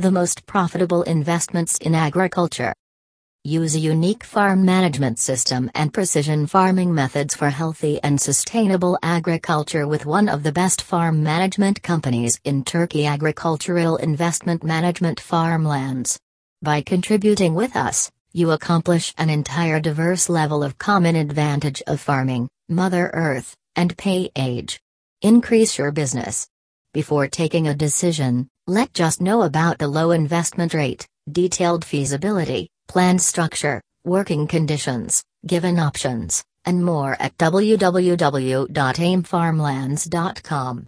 The most profitable investments in agriculture. Use a unique farm management system and precision farming methods for healthy and sustainable agriculture with one of the best farm management companies in Turkey Agricultural Investment Management Farmlands. By contributing with us, you accomplish an entire diverse level of common advantage of farming, Mother Earth, and pay age. Increase your business. Before taking a decision, let just know about the low investment rate, detailed feasibility, planned structure, working conditions, given options, and more at www.aimfarmlands.com.